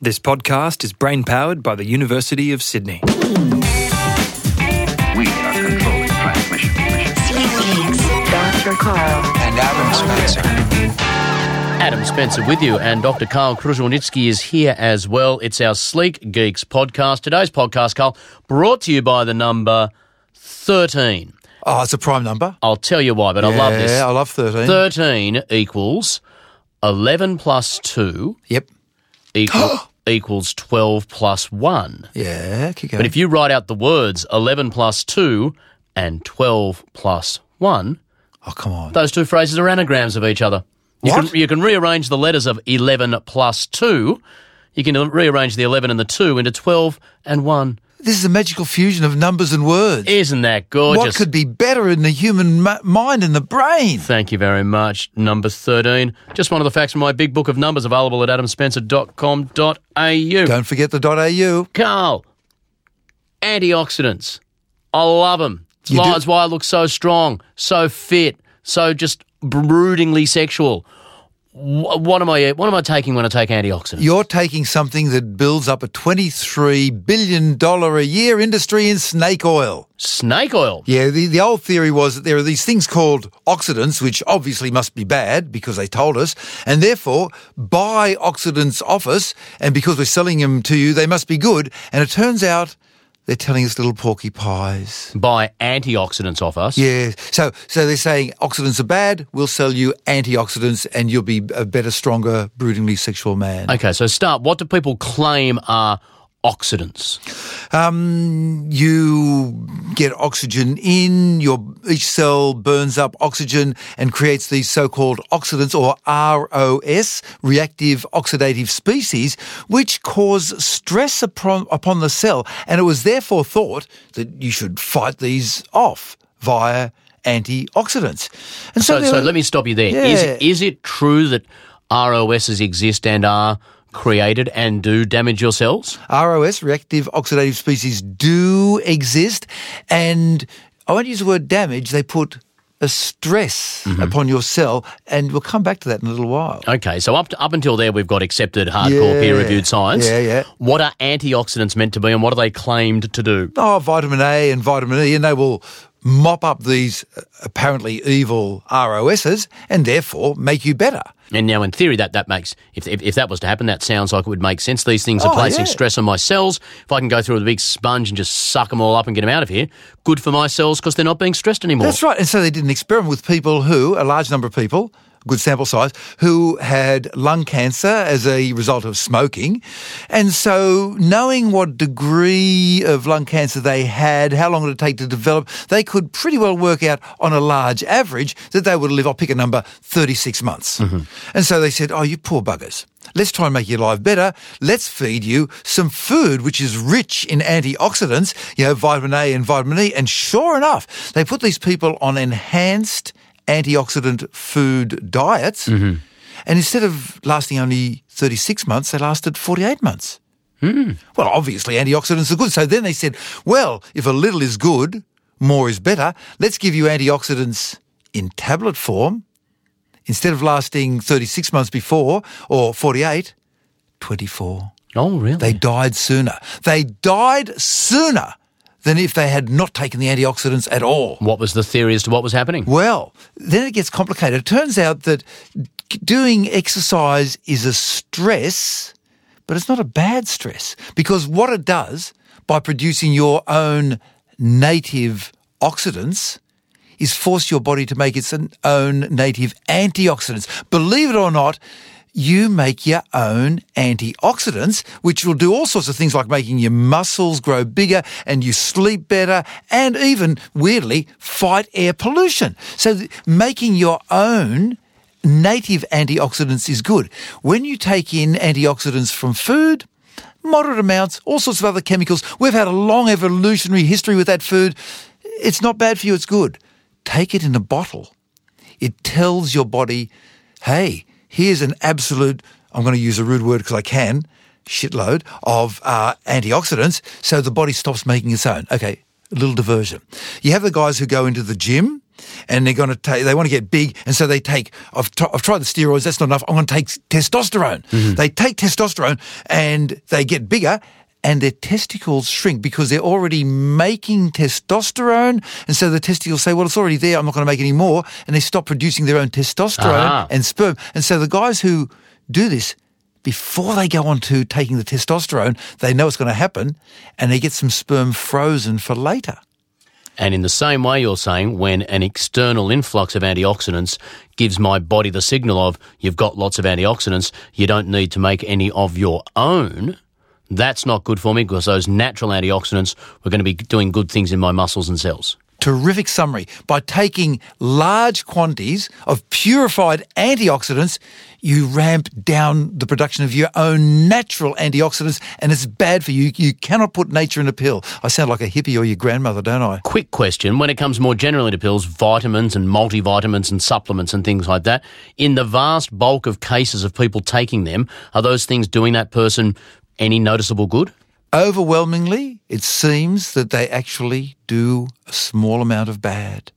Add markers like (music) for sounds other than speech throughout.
This podcast is brain powered by the University of Sydney. We are controlling transmission. Sleek Geeks, Dr. Karl. and Adam Spencer. Adam Spencer with you, and Dr. Karl Kruszelnicki is here as well. It's our Sleek Geeks podcast. Today's podcast, Karl, brought to you by the number 13. Oh, it's a prime number. I'll tell you why, but I love this. Yeah, I love 13. 13 equals 11 plus 2 Yep. (gasps) equal, equals 12 plus 1. Yeah, keep going. But if you write out the words 11 plus 2 and 12 plus 1, oh, come on. those two phrases are anagrams of each other. You What? can, you can rearrange the letters of 11 plus 2. You can rearrange the 11 and the 2 into 12 and 1. This is a magical fusion of numbers and words. Isn't that gorgeous? What could be better in the human ma- mind and the brain? Thank you very much. Number 13. Just one of the facts from my big book of numbers available at adamspencer.com.au. Don't forget the .au. Karl, antioxidants. I love them. It's You do- why, it's why I look so strong, so fit, so just broodingly sexual. Wh- What am I? What am I taking when I take antioxidants? You're taking something that builds up a $23 billion a year industry in snake oil. Snake oil. Yeah, the, the old theory was that there are these things called oxidants, which obviously must be bad because they told us, and therefore buy oxidants off us, and because we're selling them to you, they must be good. And it turns out they're telling us little porky pies. Buy antioxidants off us. Yeah, so so they're saying oxidants are bad. We'll sell you antioxidants, and you'll be a better, stronger, broodingly sexual man. Okay, so start. What do people claim are oxidants? Um, you get oxygen in, your each cell burns up oxygen and creates these so-called oxidants or ROS, reactive oxidative species, which cause stress upon, upon the cell. And it was therefore thought that you should fight these off via antioxidants. And so, So, so let me stop you there. Is Yeah. is it true that ROSs exist and are created and do damage your cells? ROS, reactive oxidative species, do exist. And I won't use the word damage, they put a stress Mm-hmm. upon your cell, and we'll come back to that in a little while. Okay, so up to, up until there, we've got accepted hardcore Yeah. peer-reviewed science. Yeah, yeah. What are antioxidants meant to be, and what are they claimed to do? Oh, vitamin A and vitamin E, and they will mop up these uh, apparently evil ROSs and therefore make you better. And now, in theory, that, that makes if, if if that was to happen, that sounds like it would make sense. These things are Oh, placing yeah. stress on my cells. If I can go through with a big sponge and just suck them all up and get them out of here, good for my cells because they're not being stressed anymore. That's right. And so they did an experiment with people who, a large number of people, good sample size, who had lung cancer as a result of smoking. And so knowing what degree of lung cancer they had, how long it would take to develop, they could pretty well work out on a large average that they would live, I'll pick a number, 36 months. Mm-hmm. And so they said, oh, you poor buggers. Let's try and make your life better. Let's feed you some food which is rich in antioxidants, you know, vitamin A and vitamin E. And sure enough, they put these people on enhanced antioxidant food diets. Mm-hmm. And instead of lasting only 36 months, they lasted 48 months. Hmm. Well, obviously, antioxidants are good. So then they said, well, if a little is good, more is better. Let's give you antioxidants in tablet form. Instead of lasting 36 months before, or 48, 24. oh, really? They died sooner. They died sooner than if they had not taken the antioxidants at all. what was the theory as to what was happening? Well, then it gets complicated. It turns out that doing exercise is a stress, but it's not a bad stress because what it does by producing your own native oxidants is force your body to make its own native antioxidants. Believe it or not, you make your own antioxidants, which will do all sorts of things like making your muscles grow bigger and you sleep better and even, weirdly, fight air pollution. So th- making your own native antioxidants is good. When you take in antioxidants from food, moderate amounts, all sorts of other chemicals, we've had a long evolutionary history with that food. It's not bad for you, it's good. Take it in a bottle. It tells your body, hey, here's an absolute, I'm going to use a rude word because I can, shitload of uh, antioxidants, so the body stops making its own. Okay, a little diversion. You have the guys who go into the gym and they're going to take. They want to get big, and so they take. I've, t- I've tried the steroids. That's not enough. I'm going to take testosterone. They take testosterone, and they get bigger. And their testicles shrink because they're already making testosterone. And so the testicles say, well, it's already there. I'm not going to make any more. And they stop producing their own testosterone Ah. and sperm. And so the guys who do this, before they go on to taking the testosterone, they know it's going to happen and they get some sperm frozen for later. And in the same way, you're saying when an external influx of antioxidants gives my body the signal of you've got lots of antioxidants, you don't need to make any of your own. That's not good for me because those natural antioxidants were going to be doing good things in my muscles and cells. Terrific summary. By taking large quantities of purified antioxidants, you ramp down the production of your own natural antioxidants, and it's bad for you. You cannot put nature in a pill. I sound like a hippie or your grandmother, don't I? Quick question when it comes more generally to pills, vitamins and multivitamins and supplements and things like that, in the vast bulk of cases of people taking them, are those things doing that person any noticeable good? Overwhelmingly, it seems that they actually do a small amount of bad.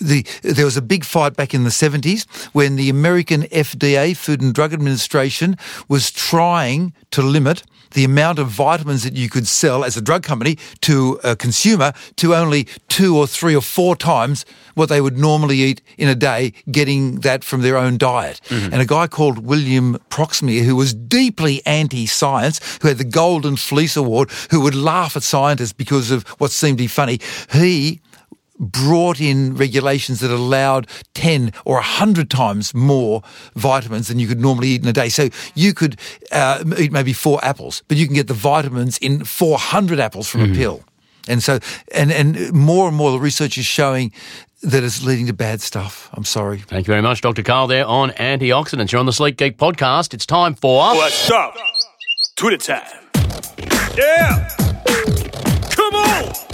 The, there was a big fight back in the 70s when the American FDA, Food and Drug Administration, was trying to limit the amount of vitamins that you could sell as a drug company to a consumer to only two or three or four times what they would normally eat in a day, getting that from their own diet. Mm-hmm. And a guy called William Proxmire, who was deeply anti-science, who had the Golden Fleece Award, who would laugh at scientists because of what seemed to be funny, he brought in regulations that allowed 10 or 100 times more vitamins than you could normally eat in a day. So you could uh, eat maybe four apples, but you can get the vitamins in 400 apples from a pill. And so, and, and more and more the research is showing that it's leading to bad stuff. I'm sorry. Thank you very much, Dr. Karl, there on antioxidants. You're on the Sleek Geek podcast. It's time for. What's up? Twitter time. Yeah. Come on.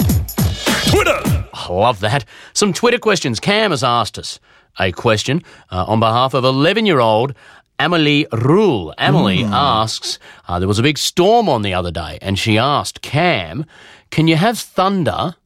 Twitter. I love that. Some Twitter questions. Cam has asked us a question uh, on behalf of 11 year old Amelie Rule. Amelie asks uh, There was a big storm on the other day, and she asked Cam, Can you have thunder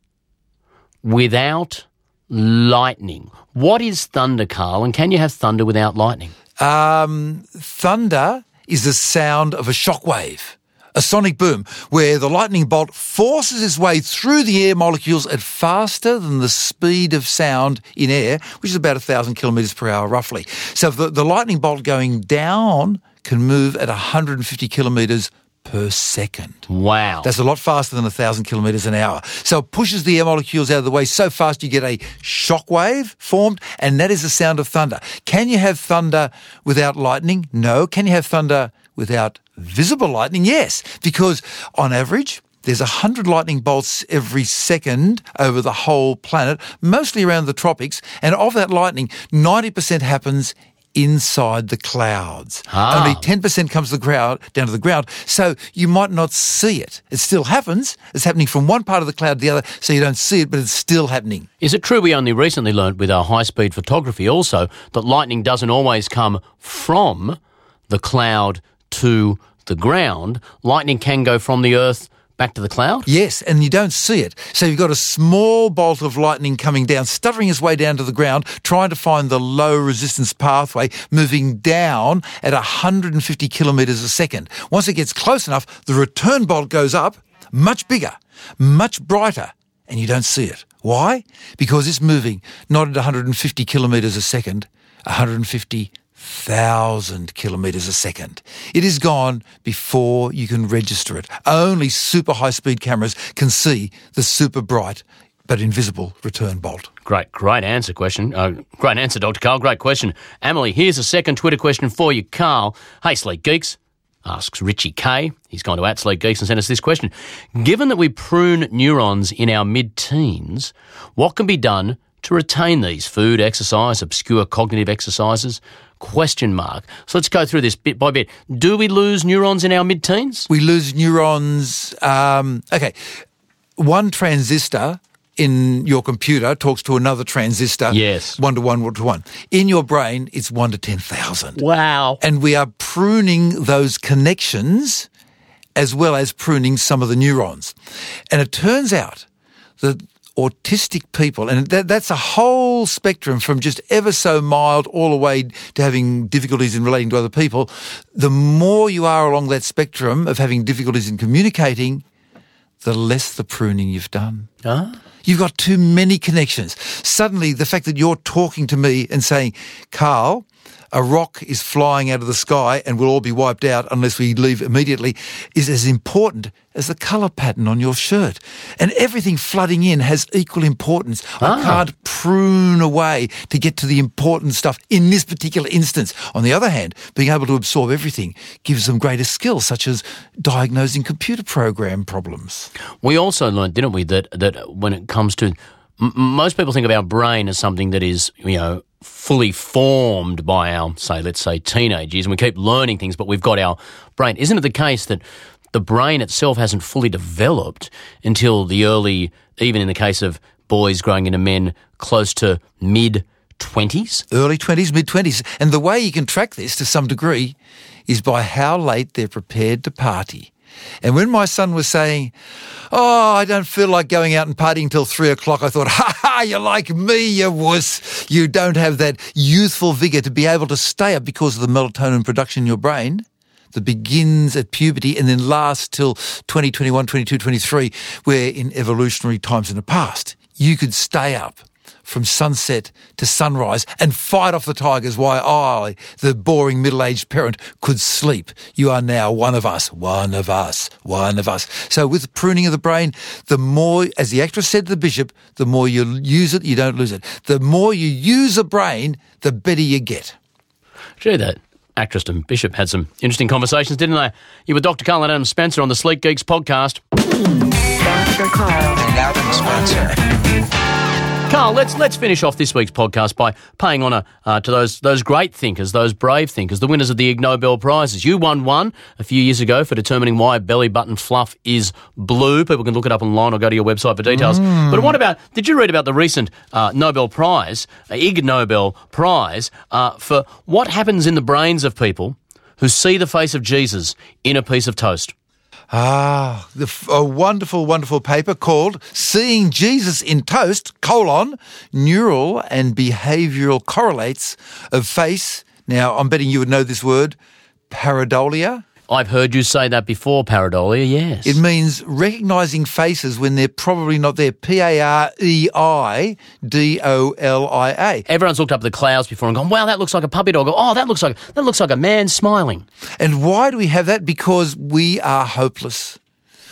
without lightning? What is thunder, Karl, and can you have thunder without lightning? Um, thunder is the sound of a shockwave, a sonic boom, where the lightning bolt forces its way through the air molecules at faster than the speed of sound in air, which is about a thousand kilometers per hour, roughly. So the, the lightning bolt going down can move at 150 kilometers per second. Wow. That's a lot faster than a thousand kilometers an hour. So it pushes the air molecules out of the way so fast you get a shock wave formed, and that is the sound of thunder. Can you have thunder without lightning? No. Can you have thunder without visible lightning? Yes, because on average, there's 100 lightning bolts every second over the whole planet, mostly around the tropics, and of that lightning, 90% happens inside the clouds. Ah. Only 10% comes to the ground, down to the ground, so you might not see it. It still happens. It's happening from one part of the cloud to the other, so you don't see it, but it's still happening. Is it true we only recently learnt with our high speed photography also that lightning doesn't always come from the cloud to the ground? Lightning can go from the earth back to the cloud? Yes, and you don't see it. So you've got a small bolt of lightning coming down, stuttering its way down to the ground, trying to find the low resistance pathway, moving down at 150 kilometers a second. Once it gets close enough, the return bolt goes up, much bigger, much brighter, and you don't see it. Why? Because it's moving not at 150 kilometers a second, 150,000 kilometers a second. It is gone before you can register it. Only super high speed cameras can see the super bright but invisible return bolt. Great, great answer question. Uh, great answer, Dr. Karl. Great question. Emily, here's a second Twitter question for you, Karl. Hey, Sleek Geeks, asks Richie K. He's gone to at Sleek Geeks and sent us this question. Given that we prune neurons in our mid-teens, what can be done to retain these? Food, exercise, obscure cognitive exercises? Question mark. So let's go through this bit by bit. Do we lose neurons in our mid-teens? We lose neurons. Um, okay, one transistor in your computer talks to another transistor. Yes. One to one, one to one. In your brain, it's one to 10,000. Wow. And we are pruning those connections as well as pruning some of the neurons. And it turns out that autistic people, and that, that's a whole spectrum from just ever so mild all the way to having difficulties in relating to other people, the more you are along that spectrum of having difficulties in communicating, the less the pruning you've done. Ah. You've got too many connections. Suddenly, the fact that you're talking to me and saying, Karl, a rock is flying out of the sky and we'll all be wiped out unless we leave immediately is as important as the colour pattern on your shirt. And everything flooding in has equal importance. I ah. can't prune away to get to the important stuff in this particular instance. On the other hand, being able to absorb everything gives them greater skills, such as diagnosing computer program problems. We also learned, didn't we, that that when it comes to m- most people think of our brain as something that is, you know, fully formed by our, say, let's say, teenage years, and we keep learning things, but we've got our brain. Isn't it the case that the brain itself hasn't fully developed until the early, even in the case of boys growing into men, close to mid twenties? early 20s, mid 20s. And the way you can track this to some degree is by how late they're prepared to party. And when my son was saying, Oh, I don't feel like going out and partying till three o'clock, I thought, (laughs) Ha ha, you're like me, you wuss. You don't have that youthful vigor to be able to stay up because of the melatonin production in your brain that begins at puberty and then lasts till 20, 21, 22, 23, where in evolutionary times in the past, you could stay up from sunset to sunrise and fight off the tigers while I, the boring middle-aged parent, could sleep. You are now one of us, one of us, one of us. So with pruning of the brain, the more, as the actress said to the bishop, the more you use it, you don't lose it. The more you use a brain, the better you get. Gee, that actress and Bishop had some interesting conversations, didn't they? You were Dr. Karl and Adam Spencer on the Sleek Geeks podcast. Dr. Karl. And Adam Spencer. Karl, let's let's finish off this week's podcast by paying honour uh, to those those great thinkers, those brave thinkers, the winners of the Ig Nobel prizes. You won one a few years ago for determining why belly button fluff is blue. People can look it up online or go to your website for details. But what about? Did you read about the recent uh, Nobel Prize, uh, Ig Nobel Prize, uh, for what happens in the brains of people who see the face of Jesus in a piece of toast? Ah, the, a wonderful, wonderful paper called Seeing Jesus in Toast, colon, Neural and Behavioral Correlates of Face. Now, I'm betting you would know this word, pareidolia. I've heard you say that before, Pareidolia. Yes. It means recognizing faces when they're probably not there. P A R E I D O L I A. Everyone's looked up at the clouds before and gone, "Wow, that looks like a puppy dog." Or, oh, that looks like that looks like a man smiling. And why do we have that? Because we are hopeless.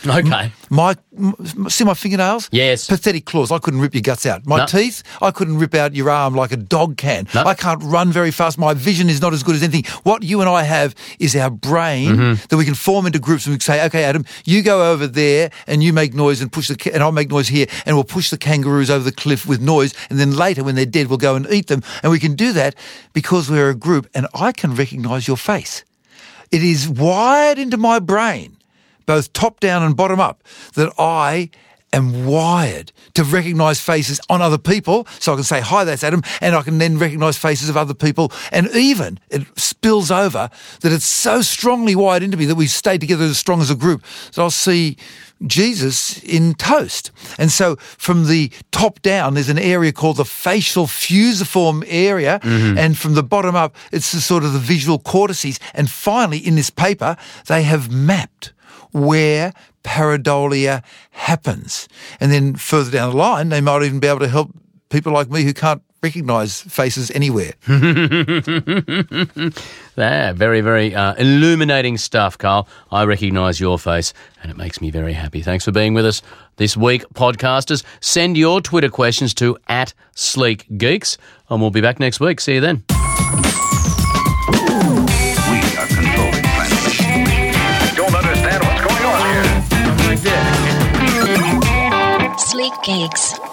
Okay. My m- see my fingernails? Yes. Pathetic claws. I couldn't rip your guts out. My No. teeth, I couldn't rip out your arm like a dog can. No. I can't run very fast. My vision is not as good as anything. What you and I have is our brain Mm-hmm. that we can form into groups and we can say, okay, Adam, you go over there and you make noise and push the, ca- and I'll make noise here and we'll push the kangaroos over the cliff with noise. And then later when they're dead, we'll go and eat them. And we can do that because we're a group and I can recognize your face. It is wired into my brain, both top down and bottom up, that I am wired to recognize faces on other people. So I can say, hi, that's Adam. And I can then recognize faces of other people. And even it spills over that it's so strongly wired into me that we stay together as strong as a group. So I'll see Jesus in toast. And so from the top down, there's an area called the facial fusiform area. Mm-hmm. And from the bottom up, it's the sort of the visual cortices. And finally, in this paper, they have mapped where pareidolia happens. And then further down the line, they might even be able to help people like me who can't recognize faces anywhere. (laughs) There, very, very uh, illuminating stuff, Karl. I recognise your face, and it makes me very happy. Thanks for being with us this week, podcasters. Send your Twitter questions to at Sleek Geeks, and we'll be back next week. See you then. Cakes.